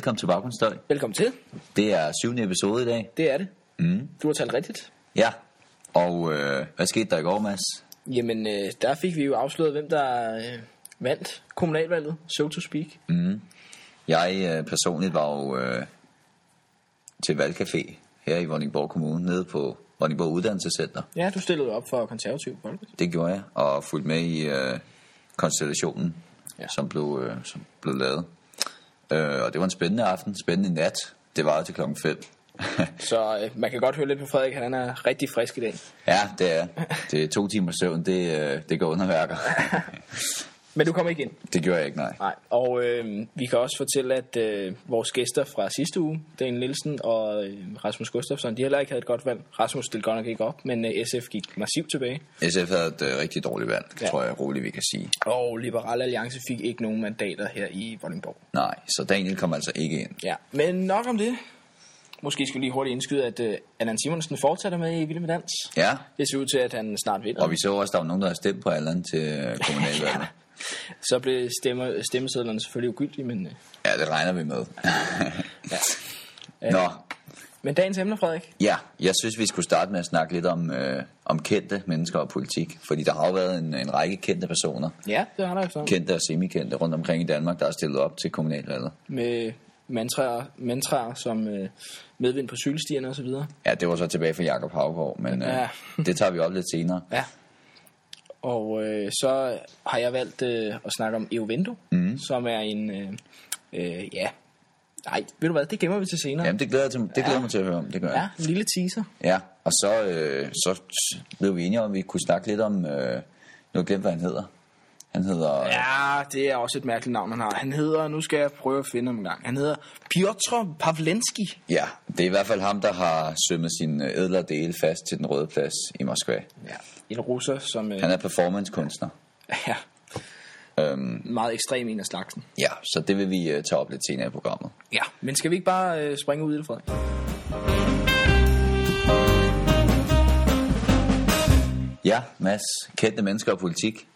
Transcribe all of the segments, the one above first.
Velkommen til Baggrundsstøj. Velkommen til. Det er syvende episode i dag. Det er det. Mm. Du har talt rigtigt. Ja, og øh, hvad skete der i går, Mads? Jamen, øh, der fik vi jo afsløret, hvem der øh, vandt kommunalvalget, so to speak. Mm. Jeg øh, personligt var jo øh, til valgcafé her i Vordingborg Kommune, nede på Vordingborg Uddannelsescenter. Ja, du stillede op for konservativ folkeparti. Det gjorde jeg, og fulgte med i øh, konstellationen, Ja. som, blev, øh, som blev lavet. Øh, og det var en spændende aften, spændende nat. Det var til klokken 5. Så øh, man kan godt høre lidt på Frederik, han er rigtig frisk i dag. ja, det er. Det er to timer søvn, det, øh, det går underværker. Men du kom ikke ind. det gjorde jeg ikke, nej. Nej, og øh, vi kan også fortælle, at øh, vores gæster fra sidste uge, Daniel Nielsen og øh, Rasmus Gustafsson, de heller ikke havde et godt valg. Rasmus stillede godt nok ikke op, men øh, SF gik massivt tilbage. SF havde et øh, rigtig dårligt valg, Ja. ja. tror jeg roligt, vi kan sige. Og Liberal Alliance fik ikke nogen mandater her i Vordingborg. Nej, så Daniel kom altså ikke ind. Ja, men nok om det. Måske skal vi lige hurtigt indskyde, at uh, Allan Simonsen fortsætter med i Vilde med Dans. Ja, Det ser ud til, at han snart vinder. og vi så også, at der var nogen, der havde stemt på Allan til øh, kommunalvalget. Så blev stemme, stemmesedlerne selvfølgelig ugyldige, men, uh, ja, det regner vi med. ja. Nå, men dagens emne, Frederik. ja, jeg synes, vi skulle starte med at snakke lidt om, øh, om kendte mennesker og politik. Fordi der har jo været en, en række kendte personer, Ja, det har der efterhånden. kendte og semikendte rundt omkring i Danmark, der er stillet op til kommunalvalget. Med mantraer, mantraer som uh, medvind på cykelstierne og så videre. Ja, det var så tilbage fra Jakob Havgård, men øh, Ja. det tager vi op lidt senere. Ja. Og øh, så har jeg valgt øh, at snakke om Eovendo, mm. som er en, øh, øh, ja, nej, ved du hvad, det gemmer vi til senere. Jamen, det glæder jeg, til, det glæder jeg mig til at høre om, det gør jeg. Ja, en lille teaser. Ja, og så, øh, så blev vi enige om, at vi kunne snakke lidt om, øh, nu har jeg glemt, hvad han hedder. Han hedder, ja. Ja, det er også et mærkeligt navn, han har. Han hedder, nu skal jeg prøve at finde ham en gang. Han hedder Piotr Pavlenski. ja, det er i hvert fald ham, der har sømmet sin øh, ædlere dele fast til den røde plads i Moskva. Ja. En russer, som øh, Han er performancekunstner. ja, Øhm, meget ekstrem en af slagsen. ja, så det vil vi øh, tage op lidt senere i programmet. Ja, men skal vi ikke bare øh, springe ud i det, Frederik? Ja, Mads, kendte mennesker og politik.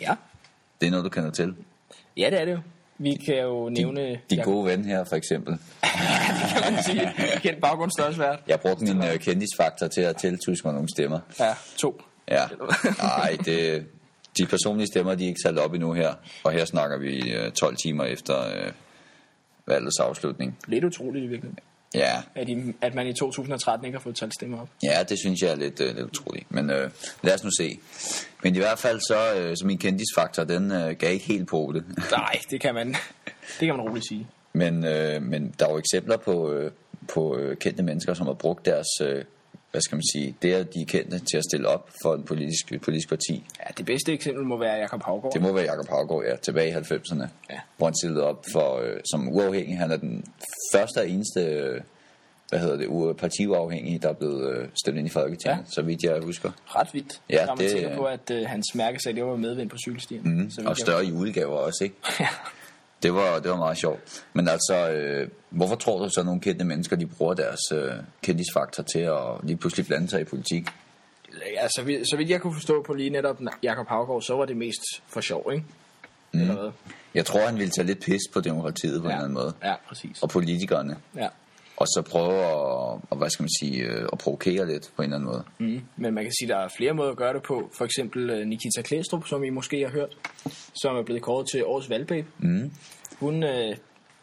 Ja. Det er noget, du kender til. Ja, det er det jo. Vi kan jo nævne... De gode ven her, for eksempel. kan man sige. Kendt baggrundsstørrelsesvært. Jeg brugte min øh, kendisfaktor til at tiltuske mig nogle stemmer. Ja, to. Ja, nej, det, de personlige stemmer, de er ikke sat op endnu her. Og her snakker vi øh, 12 timer efter øh, valgets afslutning. Lidt utroligt i virkeligheden. Ja, At, I, at man i 2013 ikke har fået talt stemmer op. ja, det synes jeg er lidt, øh, lidt utroligt. Men øh, lad os nu se. Men i hvert fald så, øh, så min kendisfaktor, den øh, gav ikke helt på det. Nej, det kan man, det kan man roligt sige. men, øh, men der er jo eksempler på, øh, på øh, kendte mennesker, som har brugt deres, øh, hvad skal man sige, det at de er kendte til at stille op for en politisk, et politisk parti. Ja, det bedste eksempel må være Jakob Havgaard. Det må være Jakob Havgaard, ja, tilbage i 90'erne. Ja. Hvor han stillede op for, øh, som uafhængig. Han er den første og eneste, øh, hvad hedder det, partiuafhængige, der er blevet øh, stemt ind i Folketinget, Ja. så vidt jeg husker. Ret vildt. Ja, når man det- tænker på, at øh, hans mærkesag, det var medvind på cykelstien. Mm, Så vidt og større julegaver også, ikke? Ja. Det var, det var meget sjovt. Men altså, øh, hvorfor tror du så, at nogle kendte mennesker, de bruger deres øh, kendisfaktor til at lige pludselig blande sig i politik? Ja, så vidt, så vidt jeg kunne forstå på lige netop Jakob Havgaard, så var det mest for sjov, ikke? Mm. Eller hvad? Jeg tror, han ville tage lidt pis på demokratiet på ja. en eller anden måde. Ja, præcis. Og politikerne. Ja. Og så prøve at, og, hvad skal man sige, øh, at provokere lidt på en eller anden måde. Mm. Men man kan sige, at der er flere måder at gøre det på. For eksempel øh, Nikita Klæstrup, som I måske har hørt, som er blevet kåret til årets valgbabe. Mm. Hun øh,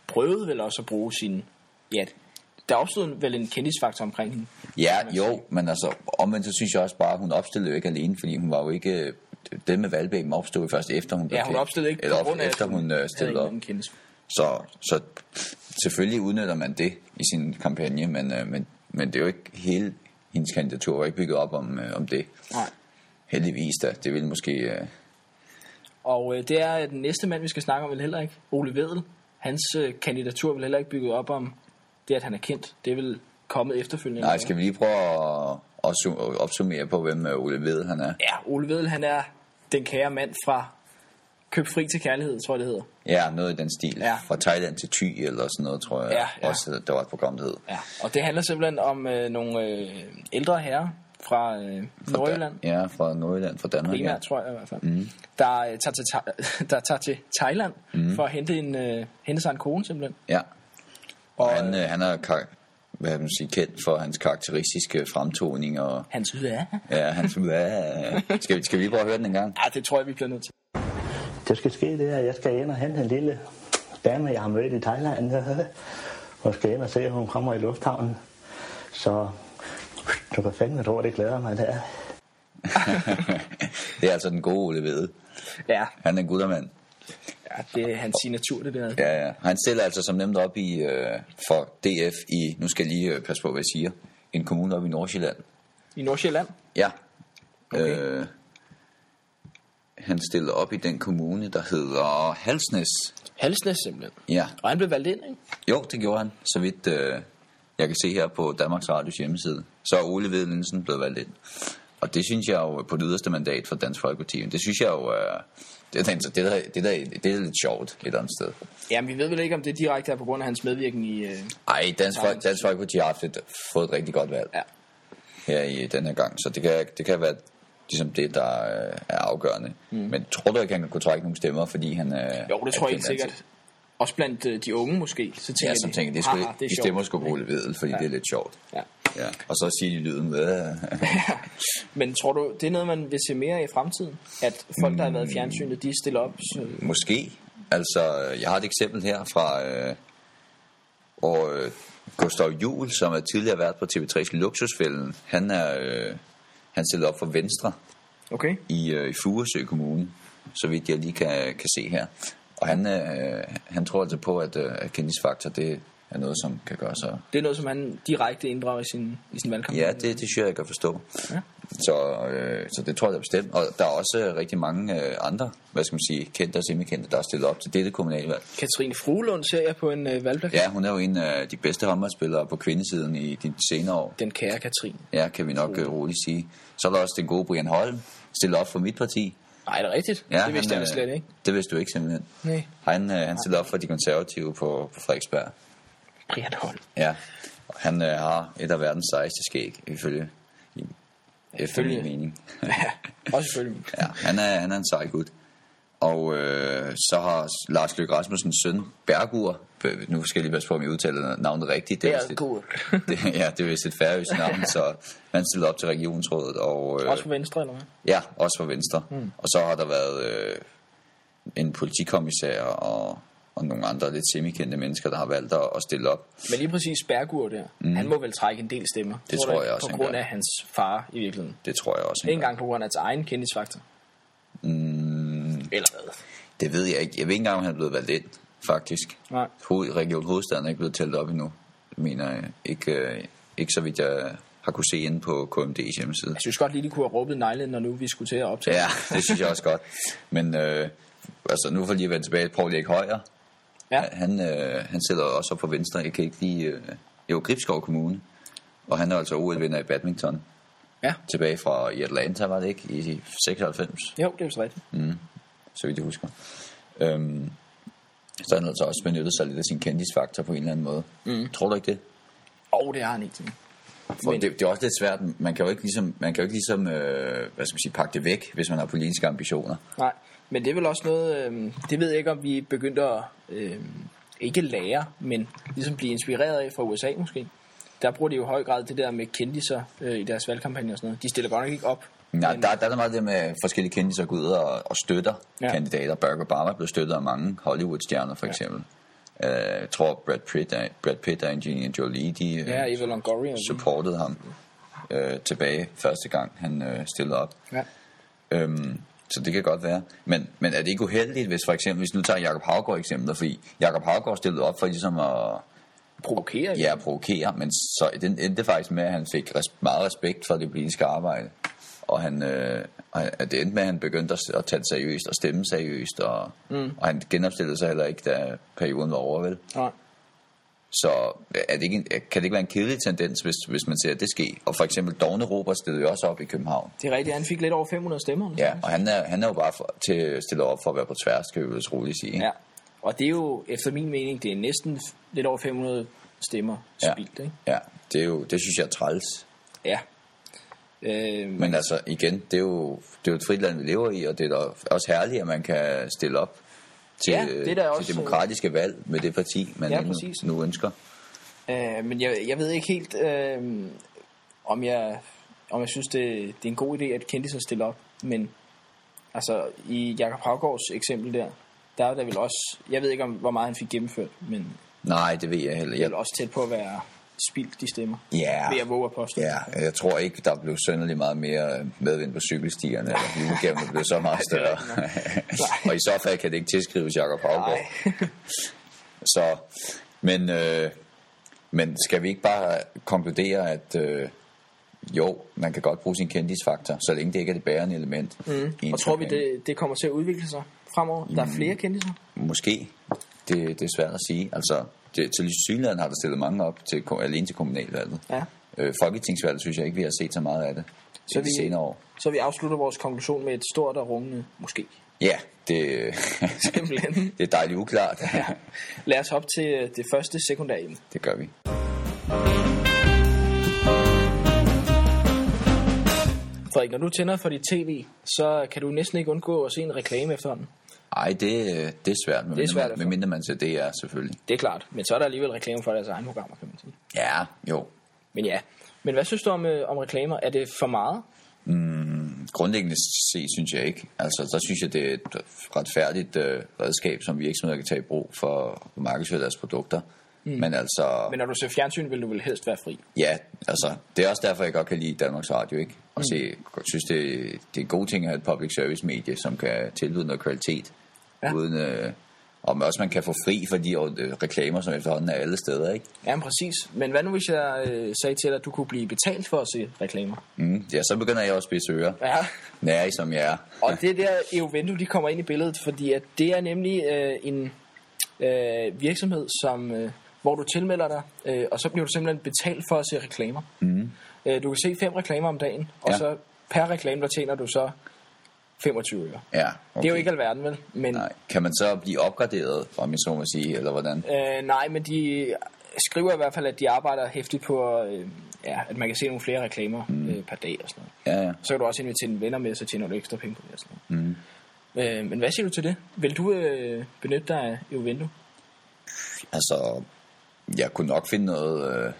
prøvede vel også at bruge sin... Ja, der opstod vel en kendisfaktor omkring hende. Ja, jo, men altså, omvendt så synes jeg også bare, at hun opstillede jo ikke alene, fordi hun var jo ikke... Det med valgbæben opstod først efter, hun blev Ja, hun opstillede ikke Eller på grund af, efter hun øh, havde stillede op. Så, så selvfølgelig udnytter man det i sin kampagne, men, øh, men, men det er jo ikke hele hendes kandidatur var ikke bygget op om, øh, om det. Nej. Heldigvis da. Det ville måske... Øh, Og øh, det er den næste mand, vi skal snakke om, vel heller ikke. Ole Vedel. Hans øh, kandidatur vil heller ikke bygget op om det, at han er kendt. Det vel kommet efterfølgende. nej, skal vi lige prøve at, at, su- at opsummere på, hvem øh, Ole Ved han er? Ja, Ole Vedel, han er den kære mand fra Køb fri til kærlighed, tror jeg det hedder. Ja, noget i den stil. Ja. Fra Thailand til Thy eller sådan noget, tror jeg. Ja, ja. Også, der var et program, der hed. Ja, og det handler simpelthen om øh, nogle øh, ældre herrer fra øh, Nordjylland. Ja, fra Nordjylland, fra Danmark. primært, Ja. tror jeg i hvert fald, mm. der, øh, tager til, der tager til Thailand mm. for at hente, en, øh, hente sig en kone simpelthen. ja. Og han, øh, han er hvad man sige, kendt for hans karakteristiske fremtoning og Hans ja. ja, hans ja. Skal, vi, skal vi prøve at høre den en gang? ja, det tror jeg, vi bliver nødt til. Det skal ske det, at jeg skal ind og hente en lille dame, jeg har mødt i Thailand. Og skal ind og se, at hun kommer i lufthavnen. Så du kan fandme tro, det glæder mig der. det er altså den gode Ole Vede. Ja, Han er en guttermand. ja, det er hans signatur, det der. Ja, ja. Han stiller altså som nemt op i, øh, for DF i, nu skal jeg lige øh, passe på, hvad jeg siger, en kommune op i Nordsjælland. I Nordsjælland. Ja. Okay. Øh, han stiller op i den kommune, der hedder Halsnæs. Halsnæs simpelthen. Ja, Og han blev valgt ind, ikke? jo, det gjorde han, så vidt øh, jeg kan se her på Danmarks Radios hjemmeside. Så er Ole Ved Linsen blevet valgt ind. Og det synes jeg jo på det yderste mandat for Dansk Folkeparti. Det synes jeg jo, øh, det, er, det, er, det, er, det er lidt sjovt et eller andet sted. Jamen, vi ved vel ikke, om det direkte er på grund af hans medvirken i... Øh... Ej, Dansk, Folk, Dansk Folkeparti har haft et, fået et rigtig godt valg Ja. her i den her gang. Så det kan, det kan være ligesom det, der øh, er afgørende. Mm. Men tror du ikke, han kan kunne trække nogle stemmer, fordi han er... Jo, det tror jeg helt sikkert. Også blandt øh, de unge måske. Så tænker Ja, som de, tænker, det, skulle, "Haha, det, de sjovt." stemmer skulle bruge Vedel, fordi ja. det er lidt sjovt. Ja. Ja. Og så siger de lyden med... Men tror du, det er noget, man vil se mere af i fremtiden? At folk, der har været i fjernsynet, de stiller op? Så... Måske. Altså, jeg har et eksempel her fra... Øh, og øh, Gustav Juhl, som er tidligere vært på TV3's Luksusfælden, han er... Øh, han stillede op for Venstre Okay. i, øh, i Furesø Kommune, så vidt jeg lige kan, kan se her. Og han, øh, han tror altså på, at, øh, kendisfaktor, det er noget, som kan gøre sig... Det er noget, som han direkte inddrager i sin, i sin valgkamp. Ja, det, det synes jeg, jeg kan forstå. Ja. Så, øh, så det tror jeg da bestemt. Og der er også øh, rigtig mange øh, andre, hvad skal man sige, kendte og semikendte, der er stillet op til dette kommunalvalg. Katrine Fruelund ser jeg på en øh, valgplakat. Ja, hun er jo en af de bedste håndboldspillere på kvindesiden i de senere år. Den kære Katrine. Ja, kan vi nok øh, roligt sige. Så er der også den gode Brian Holm, stillet op for mit parti. Nej, er det rigtigt? Ja, det vidste han, jeg øh, slet ikke. Det vidste du ikke simpelthen. Nej. Han, øh, han stillede op for de konservative på, på Frederiksberg. Brian Holm. Ja, han øh, har et af verdens sejeste skæg, ifølge, min Ifølge- mening. Ja, også selvfølgelig. Ja, han er, han er en sej gut. Og øh, så har Lars Løkke Rasmussens søn, Bergur, nu skal jeg lige passe på, om jeg udtaler navnet rigtigt. Det er vist et, Bergur. det, ja, det er vist et færøsk navn, så han stillede op til regionsrådet. Og, øh, Også på venstre, eller hvad? Ja, også for Venstre. Mm. Og så har der været øh, en politikommissær og, og nogle andre lidt semikendte mennesker, der har valgt at, stille op. Men lige præcis Bergur der, mm. han må vel trække en del stemmer. Det tror ikke? jeg også, På grund af hans far i virkeligheden. Det tror jeg også. gør. engang på grund af hans egen kendisfaktor. Mm, Eller hvad? det ved jeg ikke. Jeg ved ikke engang, om han er blevet valgt ind, faktisk. Nej. Hoved, Region Hovedstaden er ikke blevet talt op endnu. Mener jeg ikke, øh, ikke så vidt jeg har kunne se inde på KMD's hjemmeside. Jeg synes godt lige, de kunne have råbet negle, når nu vi skulle til at optage. Ja, det synes jeg også godt. Men øh, altså, nu for lige at vende tilbage, Paul Erik Højer, Ja. han, øh, han sætter også op for Venstre. Jeg kan ikke lige... Øh, jo, Gribskov Kommune. Og han er altså OL-vinder i badminton. ja. Tilbage fra i Atlanta, var det ikke? I 96, Jo, det er vist rigtigt. så vidt jeg husker. Øhm, så han har altså også benyttet sig lidt af sin kendisfaktor på en eller anden måde. Mm. Tror du ikke det? Og det har han ikke. For Men- det, det er også lidt svært. Man kan jo ikke ligesom, man kan jo ikke ligesom øh, hvad skal man sige, pakke det væk, hvis man har politiske ambitioner. Nej, men det er vel også noget, øh, det ved jeg ikke, om vi begyndte at, øh, ikke lære, men ligesom blive inspireret af fra USA måske. Der bruger de jo i høj grad det der med kendiser øh, i deres valgkampagne og sådan noget. De stiller godt nok ikke op. Nej, men, der, der er meget det med forskellige kendte, der går ud og, og støtter Ja. ja. kandidater. Barack Obama blev støttet af mange Hollywood-stjerner, for eksempel. Uh, jeg tror, Brad Pitt, Brad Pitt og Angelina Jolie, de øh, Ja, Eva Longoria. supportede ham uh, tilbage første gang, han uh, stillede op. Ja. Øhm, så det kan godt være. Men, men er det ikke uheldigt, hvis for eksempel, hvis nu tager Jacob Havgaard eksempler, fordi Jacob Havgaard stillede op for ligesom at Provokere. ja, provokere, men så endte faktisk med, at han fik res- meget respekt for det politiske arbejde. Og han, øh, og at det endte med, at han begyndte at, at tage det seriøst og stemme seriøst, og, mm. og han genopstillede sig heller ikke, da perioden var over, vel? Nej. Så er det ikke en, kan det ikke være en kedelig tendens, hvis, hvis man ser det ske? Og for eksempel Dogne Robert stillede jo også op i København. Det er rigtigt, han fik lidt over 500 stemmer. Ja, og han er, han er jo bare for, til at stille op for at være på tværs, skal vi vel roligt sige. ikke? Ja, og det er jo, efter min mening, det er næsten lidt over 500 stemmer Ja. spildt, ikke? ja det, er jo, det synes jeg er træls. Ja. Øh, Men altså igen, det er, jo, det er jo et frit land, vi lever i, og det er da også herligt, at man kan stille op til, Ja, det er til også- demokratiske valg med det parti, man Ja, nu, nu ønsker. Øh, men jeg, jeg ved ikke helt, øh, om jeg om jeg synes, det, det er en god idé, at Kendisen stiller op. Men altså, i Jakob Havgårds eksempel der, der er der vel også... Jeg ved ikke, om hvor meget han fik gennemført, men Nej, det ved jeg heller. det er også tæt på at være spildt de stemmer. ja, Ved at våge at påstå. ja, jeg tror ikke, der blev sønderlig meget mere øh, medvind på cykelstierne, eller julegaverne blev så meget større. og i så fald kan det ikke tilskrives Jakob Havgaard. Så, men, øh, men skal vi ikke bare konkludere, at øh, jo, man kan godt bruge sin kendisfaktor, så længe det ikke er det bærende element. Mm. Og tror vi, det, det kommer til at udvikle sig fremover? Der er flere kendiser. Måske. Det, det er svært at sige. Altså, det, til Sydland har der stillet mange op til, alene til kommunalvalget. Ja. Øh, Folketingsvalget synes jeg ikke, vi har set så meget af det Så så de vi- senere år. Så vi afslutter vores konklusion med et stort og rungende måske. Ja, det, Simpelthen. det er dejligt uklart. Ja. Lad os hoppe til øh, det første sekundære. Det gør vi. Frederik, når du tænder for dit tv, så kan du næsten ikke undgå at se en reklame efterhånden. Ej, det, det er svært, med Det er svært få. med mindre man ser det er selvfølgelig. Det er klart, men så er der alligevel reklame for deres egne programmer, kan man sige. Ja, jo. Men ja, men hvad synes du om, øh, om reklamer? Er det for meget? Grundlæggende set synes jeg ikke. Altså, der synes jeg, det er et retfærdigt øh, redskab, som virksomheder kan tage i brug for at markedsføre deres produkter. Mm. Men altså, Men når du ser fjernsyn, vil du vel helst være fri? ja, altså, det er også derfor, jeg godt kan lide Danmarks Radio, ikke? Og Mm. se, jeg synes, det, det er en god ting at have et public service medie, som kan tilbyde noget kvalitet, Ja. uden, øh, og også man kan få fri for de øh, reklamer, som efterhånden er alle steder, ikke? Ja, præcis. Men hvad nu, hvis jeg øh, sagde til dig, at du kunne blive betalt for at se reklamer? Mm. Ja, så begynder jeg også at spidse ører. Ja. Nærig som jeg er. Og det er der Eovento, de kommer ind i billedet, fordi at det er nemlig øh, en øh, virksomhed, som, øh, hvor du tilmelder dig, øh, og så bliver du simpelthen betalt for at se reklamer. Mm. Øh, du kan se fem reklamer om dagen, og Ja. så per reklame, der tjener du så 25 øre. Ja, okay. Det er jo ikke alverden, vel? Men, Nej. Kan man så blive opgraderet, om jeg så må sige, eller hvordan? øh, nej, men de skriver i hvert fald, at de arbejder hæftigt på, øh, ja, at man kan se nogle flere reklamer mm. øh, per dag og sådan noget. Ja, ja. Så kan du også invitere dine venner med, så tjener du ekstra penge på det og sådan noget. Mm. Øh, men hvad siger du til det? Vil du øh, benytte dig af Eovento? Altså, jeg kunne nok finde noget, øh,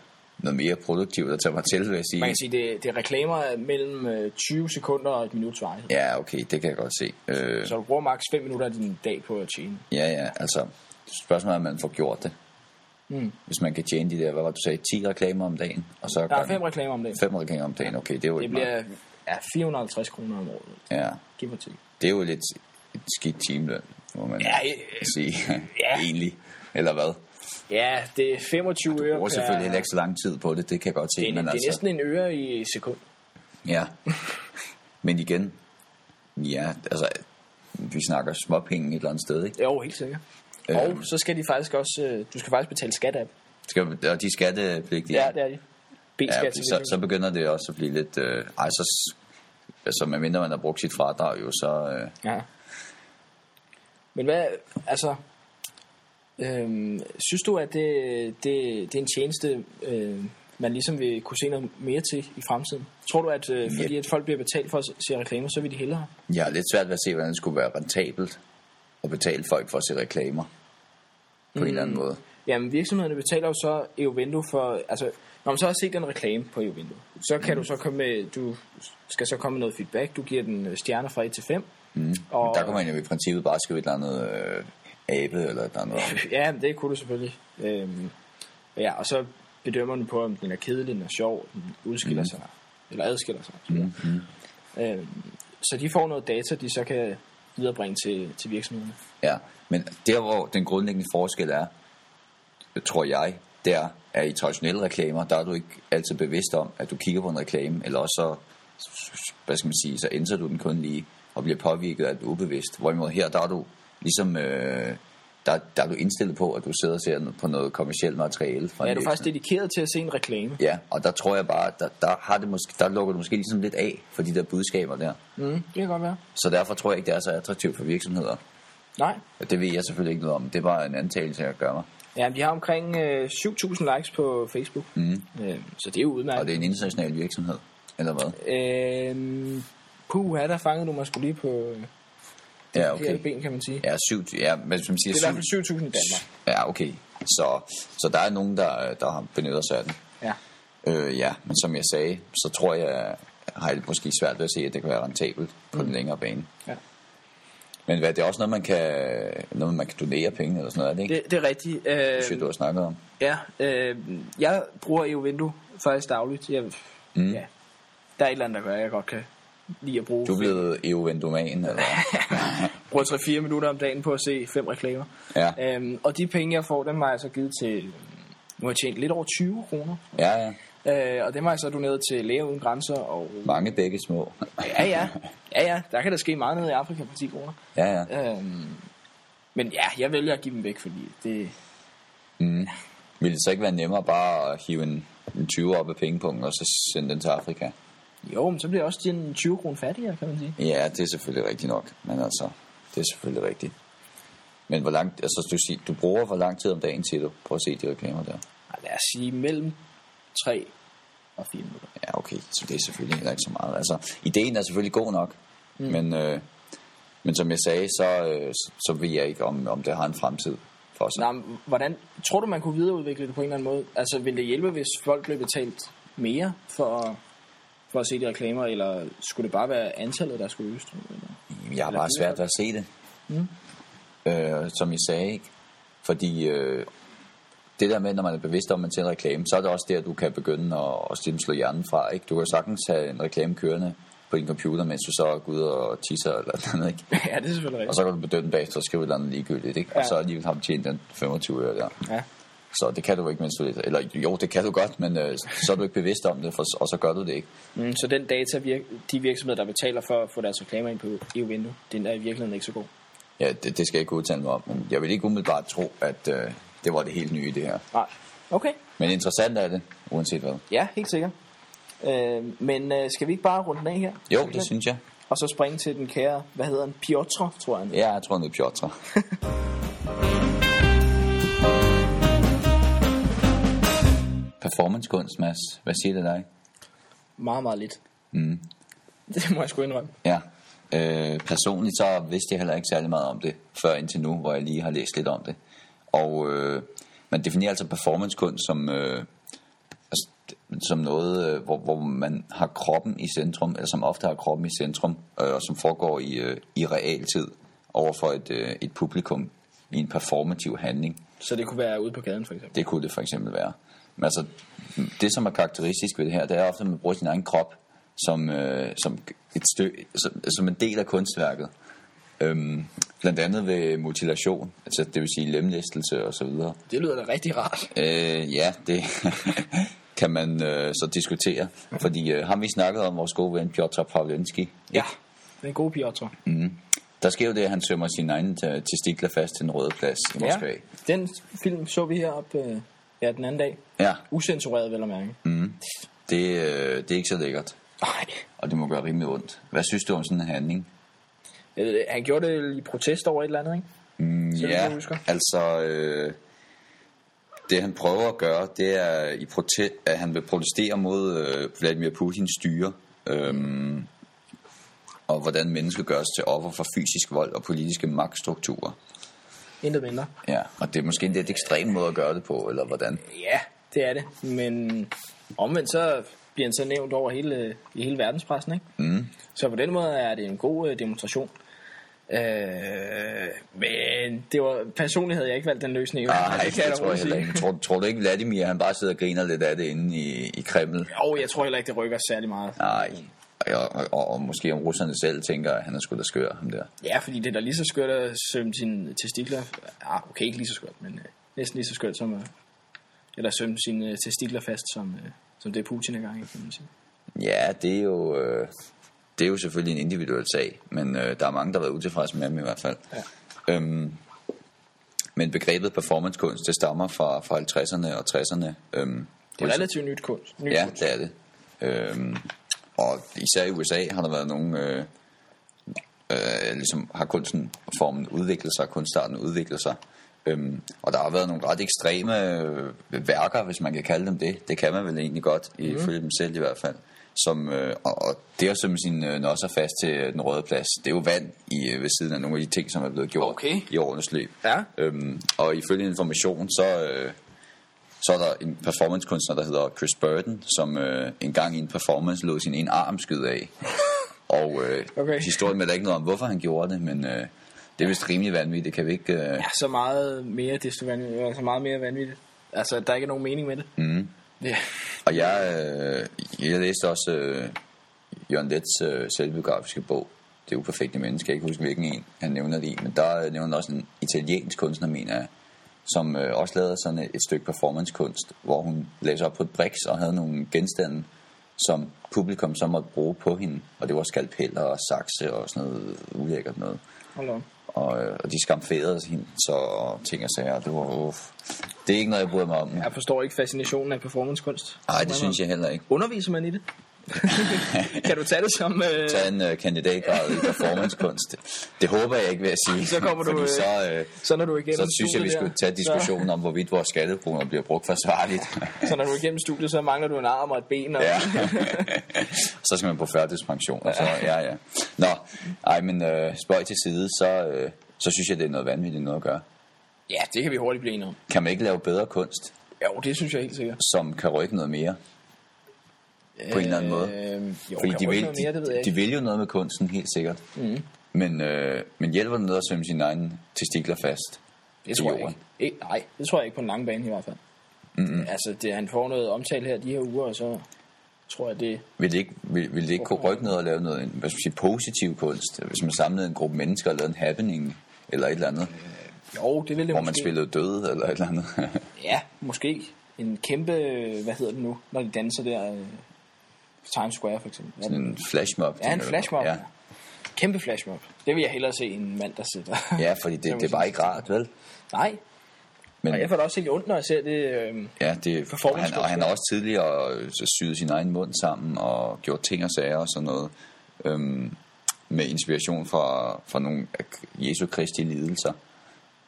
noget mere produktivt at tage mig til, vil jeg sige. Man kan sige, det, det er reklamer mellem øh, 20 sekunder og et minuts varighed. Ja. Okay, det kan jeg godt se. Øh, Så du bruger maks 5 minutter af din dag på at tjene. ja, ja, altså, spørgsmålet er, om man får gjort det. Mm. Hvis man kan tjene de der, hvad var det, du sagde, 10 reklamer om dagen, og så Der er gang- 5 reklamer om dagen. fem reklamer om dagen, okay, det er jo Det ikke meget. bliver ja, 450 kroner om året. Ja, Giv mig til. det er jo lidt et skidt timeløn, må man Ja, øh, sige, ja. egentlig. Eller hvad? Ja, det er 25 øre Jeg bruger selvfølgelig heller ikke så lang tid på det, det kan jeg godt se. det, men det er altså, næsten en øre i sekund. Ja. Men igen, ja, altså, vi snakker småpenge et eller andet sted, ikke? Jo, helt sikkert. Øhm. Og så skal de faktisk også... øh, Du skal faktisk betale skat af dem. Skal, og de er skattepligtige. Ja, det er de. B-skat. ja så, så begynder det også at blive lidt... Øh, ej, så, altså, medmindre man har brugt sit fradrag jo, så... Øh, Ja. Men hvad, altså, øhm, synes du, at det, det, det er en tjeneste, øh, man ligesom vil kunne se noget mere til i fremtiden? Tror du, at øh, fordi at folk bliver betalt for at se reklamer, så vil de hellere? jeg har lidt svært ved at se, hvordan det skulle være rentabelt at betale folk for at se reklamer. På mm. en eller anden måde. Jamen, virksomhederne betaler jo så Eovento for, altså, når man så har set en reklame på Eovento, så kan mm. du så komme med, du skal så komme med noget feedback, du giver den øh, stjerner fra 1 til 5. Mm. Og, Der kan man jo i princippet bare skrive et eller andet øh, abe eller et eller andet. Ja, men det kunne du selvfølgelig. Øhm, ja, og så bedømmer du på, om den er kedelig, den er sjov, den udskiller mm. sig, eller adskiller sig. Mm. Øhm, så de får noget data, de så kan viderebringe til, til virksomhederne. Ja, men der hvor den grundlæggende forskel er, tror jeg, det er, i traditionelle reklamer, der er du ikke altid bevidst om, at du kigger på en reklame, eller også så, hvad skal man sige, så ændrer du den kun lige, og bliver påvirket af det ubevidst. Hvorimod her, der er du ligesom, øh, der, der er du indstillet på, at du sidder og ser på noget kommersielt materiale. Fra Ja, er du faktisk dedikeret til at se en reklame? Ja, og der tror jeg bare, der, der, har det måske, der lukker du måske ligesom lidt af for de der budskaber der. Mm, det kan godt være. Så derfor tror jeg ikke, det er så attraktivt for virksomheder. Nej. Det ved jeg selvfølgelig ikke noget om. Det er bare en antagelse, jeg gør mig. Ja, de har omkring øh, 7.000 likes på Facebook. Mm. Øh, så det er jo udmærket. Og det er en international virksomhed, eller hvad? Øh, puh, her der fangede du mig skulle lige på øh, Ja, okay. ben, kan man sige. Ja, syv, ja, men som siger Det er i hvert syv, fald 7.000 i Danmark. Ja, okay. Så, så der er nogen, der, der benytter sig af den. Ja. Øh, ja, men som jeg sagde, så tror jeg, har jeg måske svært ved at se, at det kan være rentabelt på mm. den længere bane. ja. Men hvad, det er også noget, man kan, noget, man kan donere penge eller sådan noget, er det ikke? Det, det er rigtigt. Det Øh, synes jeg, du har snakket om. ja, øh, jeg bruger Eovindue faktisk dagligt. Jeg, mm. ja, der er et eller andet, der gør, jeg godt kan lide at bruge. Du er blevet EU-vendoman, eller? bruger 3-4 minutter om dagen på at se fem reklamer. Ja. Øhm, og de penge, jeg får, dem har jeg så givet til... Nu har jeg tjent lidt over 20 kroner. Ja, ja. Øh, og dem har jeg så doneret til Læger Uden Grænser. Og, Mange begge små. ja, ja. Ja, ja. Der kan der ske meget nede i Afrika på 10 kroner. Ja, ja. Øhm, men ja, jeg vælger at give dem væk, fordi det... Vil det så ikke være nemmere bare at hive en, en 20 op af pengepunkten, og så sende den til Afrika? Jo, men så bliver også de 20 kroner fattigere, kan man sige. Ja, det er selvfølgelig rigtigt nok. Men altså, det er selvfølgelig rigtigt. Men hvor langt, altså du, siger, du bruger hvor lang tid om dagen, du, på at se de reklamer der? Ej, lad os sige mellem 3 og 4 minutter. Ja, okay, så det er selvfølgelig heller ikke så meget. Altså, ideen er selvfølgelig god nok, mm. men, øh, men som jeg sagde, så, øh, så, så ved jeg ikke, om, om det har en fremtid for sig. Nej, hvordan, tror du, man kunne videreudvikle det på en eller anden måde? Altså, vil det hjælpe, hvis folk blev betalt mere for, for at se de reklamer, eller skulle det bare være antallet, der skulle øges? Eller? Jeg har bare svært ved at se det. Mm. Øh, som jeg sagde, ikke? Fordi øh, det der med, når man er bevidst om, at man en reklame, så er det også der, du kan begynde at, at stille slå hjernen fra. Ikke? Du kan sagtens have en reklame kørende på din computer, mens du så går ud og tisser eller noget, ikke? ja, det er selvfølgelig Og rigtigt. så kan du bedømme bagefter og skrive et eller andet ligegyldigt, ikke? Ja. Og så alligevel har du tjent den 25 øre der. Ja. Så det kan du ikke, mens du Eller jo, det kan du godt, men øh, så er du ikke bevidst om det, for, og så gør du det ikke. Mm, så den data, virk, de virksomheder, der betaler for at få deres reklamer ind på EU-vindue, den er i virkeligheden ikke så god. Ja, det, det skal jeg ikke udtale mig om, men jeg vil ikke umiddelbart tro, at øh, det var det helt nye det her. Nej. Okay. Men interessant er det, uanset hvad. Ja, helt sikkert. Øh, men øh, skal vi ikke bare runde den af her? Jo, det synes jeg. Og så springe til den kære, hvad hedder den? Piotr, tror jeg. han Ja, jeg tror, det er Piotr. Performancekunst, Mads. Hvad siger det dig? Meget, meget lidt. Mm. Det må jeg sgu indrømme. Ja. Øh, personligt så vidste jeg heller ikke særlig meget om det, før indtil nu, hvor jeg lige har læst lidt om det. Og øh, man definerer altså performancekunst som, øh, altså, som noget, øh, hvor, hvor man har kroppen i centrum, eller som ofte har kroppen i centrum, øh, og som foregår i, øh, i realtid over for et, øh, et publikum i en performativ handling. Så det kunne være ude på gaden, for eksempel. Det kunne det for eksempel være. Men altså, det som er karakteristisk ved det her, det er ofte, at man bruger sin egen krop som, øh, som, et stø, som, som en del af kunstværket. Øhm, blandt andet ved mutilation, altså det vil sige lemlæstelse og så videre. Det lyder da rigtig rart. Øh, ja, det kan man øh, så diskutere. Fordi øh, ham vi snakkede om, vores gode ven Piotr Pavlenski, Ja, den er god Piotr. der sker jo det, at han sømmer sin egen øh, testikler fast til den røde plads i Moskva. Ja, den film så vi heroppe øh, ja, den anden dag. ja. Usensureret, vel at mærke. Mm. Det, øh, det er ikke så lækkert. Nej. Og det må gøre rimelig ondt. Hvad synes du om sådan en handling? Øh, Han gjorde det i protest over et eller andet, ikke? Mm, Så ja, husker. altså øh, det han prøver at gøre, det er i prote- at han vil protestere mod øh, Vladimir Putins styre. Øhm, og hvordan mennesker gøres til offer for fysisk vold og politiske magtstrukturer. Intet mindre. Ja, og det er måske en lidt ekstrem måde at gøre det på, eller hvordan? Ja, det er det. Men omvendt så bliver han så nævnt over hele, i hele verdenspressen, ikke? Mm. Så på den måde er det en god øh, demonstration. Øh, men det var, personligt havde jeg ikke valgt den løsning. Nej, det, kan jeg tror jeg heller ikke. Tror, tror du ikke, Vladimir han bare sidder og griner lidt af det inde i, i Kreml? Jo, jeg tror heller ikke, det rykker særlig meget. Nej. Og, og, og, og måske om russerne selv tænker, at han er sgu da skør, ham der. Ja, fordi det er da lige så skørt at sømme sine testikler. Ah, okay, ikke lige så skørt, men øh, næsten lige så skørt som... Øh, eller sømme sine øh, testikler fast, som, øh, som det Putin er gang i, kan man sige. Ja, det er jo, øh, det er jo selvfølgelig en individuel sag, men øh, der er mange, der har været utilfredse med dem i hvert fald. Ja. Øhm, men begrebet performancekunst, det stammer fra, fra 50'erne og 60'erne. Øhm, Det er relativt nyt kunst. Ny Ja, kunst. det er det. Øhm, og især i USA har der været nogle, øh, øh, ligesom har kunsten formen udviklet sig, kunstarten udviklet sig. Øhm, og der har været nogle ret ekstreme øh, værker, hvis man kan kalde dem det. Det kan man vel egentlig godt, ifølge dem selv i hvert fald. Som, øh, og, og det er som sin øh, nosser fast til øh, den røde plads. Det er jo vand i, øh, ved siden af nogle af de ting, som er blevet gjort Okay. i årenes løb. Ja. Øhm, og ifølge information, så, øh, så er der en performancekunstner, der hedder Chris Burton, som øh, en gang i en performance lod sin ene arm skyde af. Og øh, Okay. historien med der ikke noget om, hvorfor han gjorde det, men øh, det er vist rimelig vanvittigt. Det kan vi ikke... Øh, Ja, så meget mere, desto vanvittigt. Altså meget mere vanvittigt. Altså, der er ikke nogen mening med det. mm. Ja. Og jeg, øh, jeg læste også øh, Jørgen Lets øh, selvbiografiske bog, Det uperfekte menneske. Jeg kan ikke huske, hvilken en han nævner det i, men der øh, nævner også en italiensk kunstner, mener jeg, som øh, også lavede sådan et, stykke performancekunst, hvor hun sig op på et brix og havde nogle genstande, som publikum så måtte bruge på hende. Og det var skalpeller og sakse og sådan noget ulækkert noget. Hold. Og, øh, og de skamferede hende, så ting og sager. Det var uff. Det er ikke noget, jeg bryder mig om. Jeg forstår ikke fascinationen af performancekunst. Nej, det synes jeg heller ikke. Underviser man i det? Kan du tage det som... Øh, tage en uh, kandidatgrad i performancekunst. Det, håber jeg ikke ved at sige. Så kommer du, øh, så, uh, så når du igennem så synes jeg, vi skulle tage diskussionen om, hvorvidt vores skattekroner bliver brugt forsvarligt. Så, så når du er igennem studiet, så mangler du en arm og et ben. Og, ja. så skal man på førtidspension. Og så, ja, ja. Nå, ej, men uh, spøj til side, så, uh, så synes jeg, det er noget vanvittigt noget at gøre. ja, det kan vi hurtigt blive enige om. Kan man ikke lave bedre kunst, Jo, det synes jeg helt sikkert. som kan rykke noget mere? På en eller anden måde. Øh, jo, Fordi de vil, mere, de, de vil jo noget med kunsten, helt sikkert. Mm. Men, øh, men hjælper det noget at svømme sine egne testikler fast? Det tror jeg ikke. ikke. Nej, det tror jeg ikke på den lange bane i hvert fald. Mm-hmm. Altså, det, han får noget omtale her de her uger, og så tror jeg, det... Vil det ikke, vil, vil det ikke kunne rykke noget at lave noget hvad skal man sige, positiv kunst? Hvis man samlede en gruppe mennesker og lavede en happening, eller et eller andet, Jo, det vil det hvor man måske. spillede døde, eller et eller andet. Ja, måske. En kæmpe, hvad hedder det nu, når de danser der øh, Times Square for eksempel. Sådan en flashmob. Ja, en flashmob. Ja. Kæmpe flashmob. Det vil jeg hellere se en mand, der sidder. ja, fordi det, det er bare ikke rart, vel? Nej, Men og jeg får da også helt ondt, når jeg ser det. Øh, ja, det, og han, og han har også tidligere øh, syet sin egen mund sammen og gjort ting og sager og sådan noget. Øhm, med inspiration fra, fra nogle af Jesu Kristi lidelser.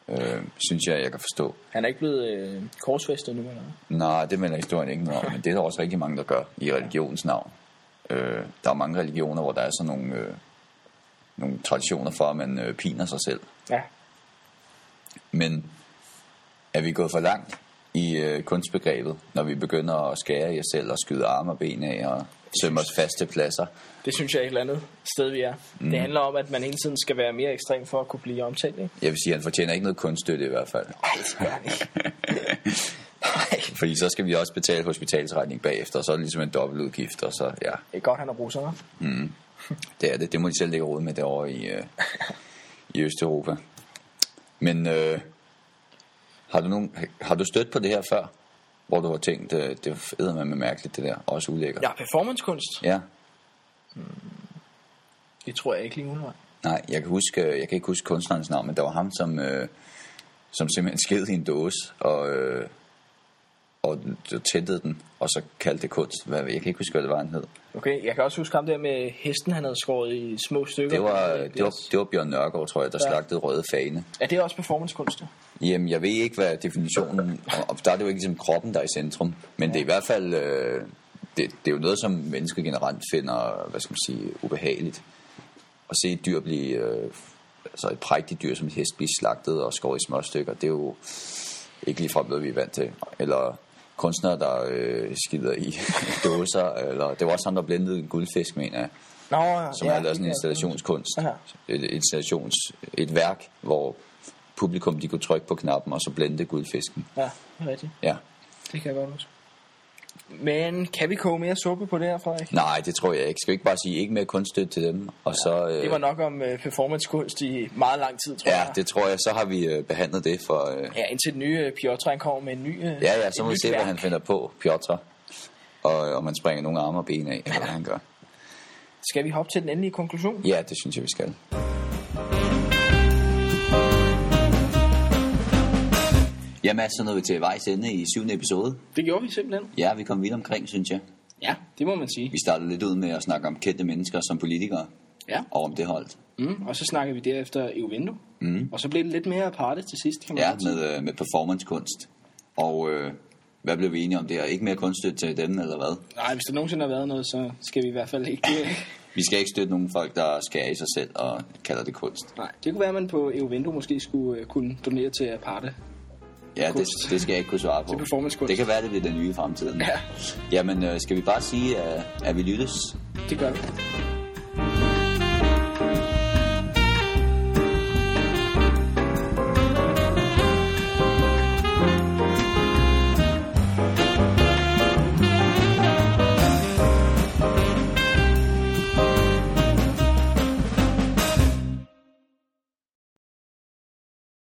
Øh, synes jeg, jeg kan forstå. han er ikke blevet øh, korsfæstet nu, eller? Nej, det melder historien ikke noget om, men det er der også rigtig mange, der gør i religions navn. Øh, der er mange religioner, hvor der er sådan nogle, øh, nogle traditioner for, at man øh, piner sig selv. Ja. Men er vi gået for langt i øh, kunstbegrebet, når vi begynder at skære i os selv og skyde arme og ben af og sømme os fast til pladser? Det synes jeg er et eller andet sted, vi er. Mm. Det handler om, at man hele tiden skal være mere ekstrem for at kunne blive omtalt. Ikke? Jeg vil sige, at han fortjener ikke noget kunststøtte i hvert fald. Nej, det gør han ikke. Fordi så skal vi også betale hospitalsregning bagefter, og så er det ligesom en dobbeltudgift, og så, ja, Det er godt, han er russer, hva'? det er det. Det må de selv lægge råd med derovre i, øh, i Østeuropa. Men øh, har, du nogen, har du stødt på det her før? Hvor du har tænkt, øh, det er med mærkeligt det der, også ulækkert. Ja, performancekunst. ja. Det tror jeg ikke lige umiddelbart. Nej, jeg kan, huske, øh, jeg kan ikke huske kunstnerens navn, men der var ham, som, øh, som simpelthen sked i en dåse, og, øh, og tættede den, og så kaldte det kunst. Hvad, jeg kan ikke huske, hvad det var, han hed. Okay, jeg kan også huske ham der med hesten, han havde skåret i små stykker. Det var, det var, det var Bjørn Nørgaard, tror jeg, der Ja. slagtede røde fane. Er det også performancekunst? Jamen, jeg ved ikke, hvad definitionen... Og der er det jo ikke ligesom kroppen, der er i centrum. Men det er i hvert fald... Øh, det, det er jo noget, som mennesker generelt finder, hvad skal man sige, ubehageligt. At se et dyr blive... Øh, altså et prægtigt dyr som et hest blive slagtet og skåret i små stykker, det er jo ikke ligefrem noget, vi er vant til. Eller kunstnere, der øh, skider i dåser. Eller, det var også ham, der blændede en guldfisk, mener jeg Nå, som ja, har lavet sådan en installationskunst. Ja. Et, installations, et værk, hvor publikum de kunne trykke på knappen, og så blende guldfisken. Ja, det er rigtigt. Ja. Det kan jeg godt huske. Men kan vi koge mere suppe på det her, Frederik? Nej, det tror jeg ikke. Skal vi ikke bare sige ikke mere kunststøtte til dem? Og så, øh, Det var nok om uh, performancekunst i meget lang tid, tror Ja, jeg. det tror jeg. Så har vi øh, behandlet det for... Øh, Ja, indtil den nye uh, Piotr han kommer med en ny uh, ja, ja, så må vi se, hvad han finder på, Piotr. Og om han springer nogle arme og ben af, eller hvad han gør. Skal vi hoppe til den endelige konklusion? Ja, det synes jeg, vi skal. Ja, Mads, så nåede vi til vejs ende i syvende episode. Det gjorde vi simpelthen. Ja, vi kom vidt omkring, synes jeg. Ja, det må man sige. Vi startede lidt ud med at snakke om kendte mennesker som politikere, Ja. og om det holdt. Mm, og så snakkede vi derefter Evento. Mm. Og så blev det lidt mere aparte til sidst, kan man Ja, med, øh, med performancekunst. Og øh, hvad blev vi enige om der? Ikke mere kunststøtte til dem, eller hvad? Nej, hvis der nogensinde har været noget, så skal vi i hvert fald ikke... Vi skal ikke støtte nogen folk, der skærer i sig selv og kalder det kunst. Nej, det kunne være, at man på Evento måske skulle øh, kunne donere til aparte. Ja, det, det skal jeg ikke kunne svare på. Til performancekunst. Det kan være, det bliver den nye fremtiden. Ja. Jamen, øh, skal vi bare sige, at, at vi lyttes? Det gør vi.